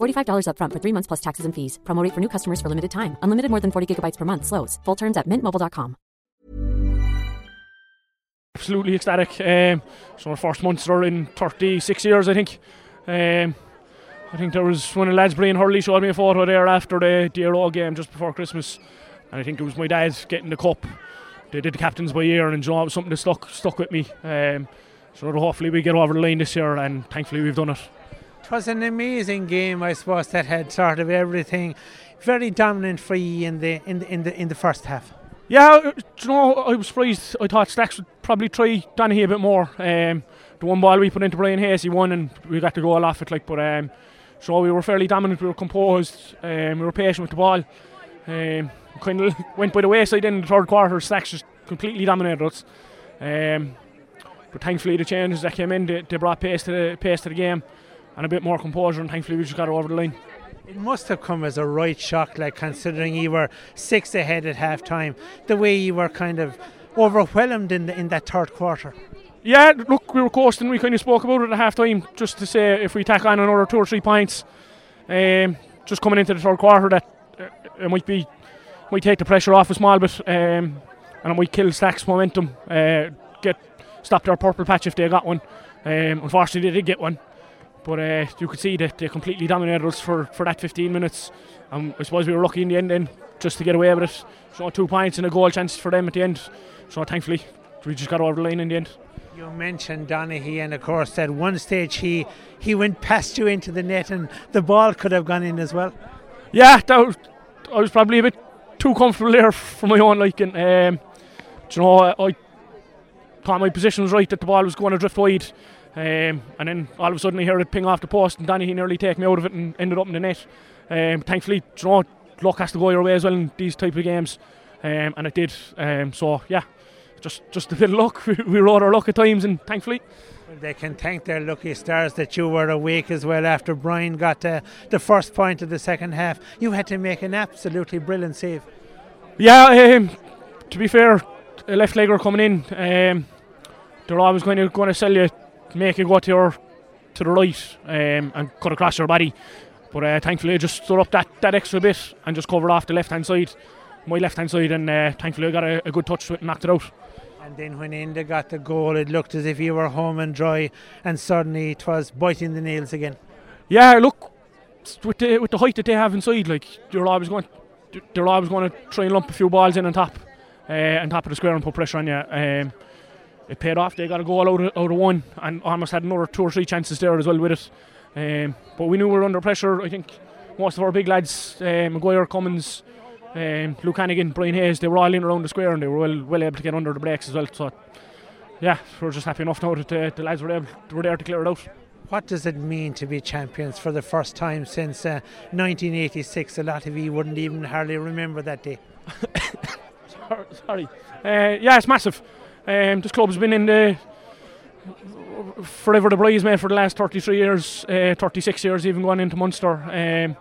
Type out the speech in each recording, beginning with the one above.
$45 upfront for three months plus taxes and fees. Promo rate for new customers for limited time. Unlimited more than 40 gigabytes per month. Slows. Full terms at mintmobile.com. Absolutely ecstatic. Um, so our first Munster in 36 years, I think. Um, I think there was one of the lads, Brian Hurley, showed me a photo there after the, Euro game just before Christmas. And I think it was my dad getting the cup. They did the captains by year, and you know, it was something that stuck stuck with me. Um, so hopefully we get over the line this year, and thankfully we've done it. It was an amazing game, I suppose, that had sort of everything. Very dominant you in the in the in the in the first half. Yeah, you know, I was surprised. I thought Stacks would probably try Donaghy a bit more. Um, the one ball we put into Brian Hayes, he won, and we got the goal off it. Like, but um, so we were fairly dominant. We were composed. Um, we were patient with the ball. Um, kind of went by the wayside in the third quarter. Stacks just completely dominated us. Um, but thankfully, the changes that came in, they, they brought pace to the pace to the game, and a bit more composure. And thankfully, we just got it over the line. It must have come as a right shock, like considering you were six ahead at half time, the way you were kind of overwhelmed in the, in that third quarter. Yeah, look, we were coasting. We kind of spoke about it at half time, just to say if we tack on another two or three points, um, just coming into the third quarter, that uh, it might be might take the pressure off a small bit, um, and it might kill Stacks' momentum. Uh, get stop their purple patch if they got one. Um, unfortunately, they did get one. But uh, you could see that they completely dominated us for, for that 15 minutes. Um, I suppose we were lucky in the end then just to get away with it. So two points and a goal chance for them at the end. So thankfully we just got over the line in the end. You mentioned Donaghy, and of course, at one stage he he went past you into the net, and the ball could have gone in as well. Yeah, that was, I was probably a bit too comfortable there for my own liking. Um, you know, I, I thought my position was right that the ball was going to drift wide. Um, and then all of a sudden I hear it ping off the post and Donaghy nearly take me out of it and ended up in the net. Um, thankfully, you know, luck has to go your way as well in these type of games, um, and it did. Um, so yeah, just just a bit of luck. we rode our luck at times, and thankfully. They can thank their lucky stars that you were awake as well after Brian got uh, the first point of the second half. You had to make an absolutely brilliant save. Yeah, um, to be fair, a left legger coming in, um, they're always going to going to sell you make you go to your to the right um, and cut across your body. But uh, thankfully, I just stood up that, that extra bit and just covered off the left hand side, my left hand side, and uh, thankfully I got a, a, good touch to it and knocked it out. And then when Enda got the goal, it looked as if you were home and dry, and suddenly it was biting the nails again. Yeah, look, with the with the height that they have inside, like always going, they're always going to try and lump a few balls in on top, uh, on top of the square and put pressure on you. Um, it paid off. They got a goal out of, out of one and almost had another two or three chances there as well with it. Um, but we knew we were under pressure. I think most of our big lads, uh, Maguire, Cummins, um, Luke Hannigan, Brian Hayes, they were all in around the square and they were well, well able to get under the breaks as well. So, yeah, we're just happy enough now that uh, the lads were, able, were there to clear it out. What does it mean to be champions for the first time since uh, 1986? A lot of you wouldn't even hardly remember that day. Sorry. Uh, yeah, it's massive. Um, this club's been in the forever the bridesmaid for the last 33 years, uh, 36 years, even going into Munster. Um,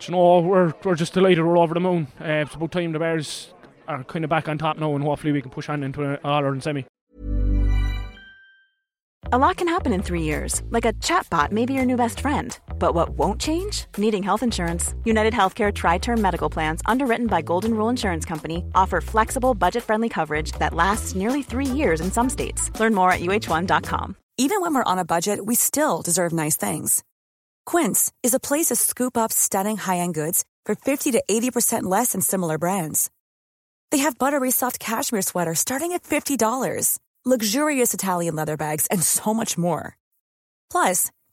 you know, we're, we're just delighted we're over the moon. Uh, it's about time the Bears are kind of back on top now, and hopefully we can push on into an All Ireland semi. A lot can happen in three years, like a chatbot may be your new best friend. But what won't change? Needing health insurance. United Healthcare TriTerm Medical Plans, underwritten by Golden Rule Insurance Company, offer flexible, budget friendly coverage that lasts nearly three years in some states. Learn more at uh1.com. Even when we're on a budget, we still deserve nice things. Quince is a place to scoop up stunning high end goods for 50 to 80% less than similar brands. They have buttery soft cashmere sweaters starting at $50, luxurious Italian leather bags, and so much more. Plus,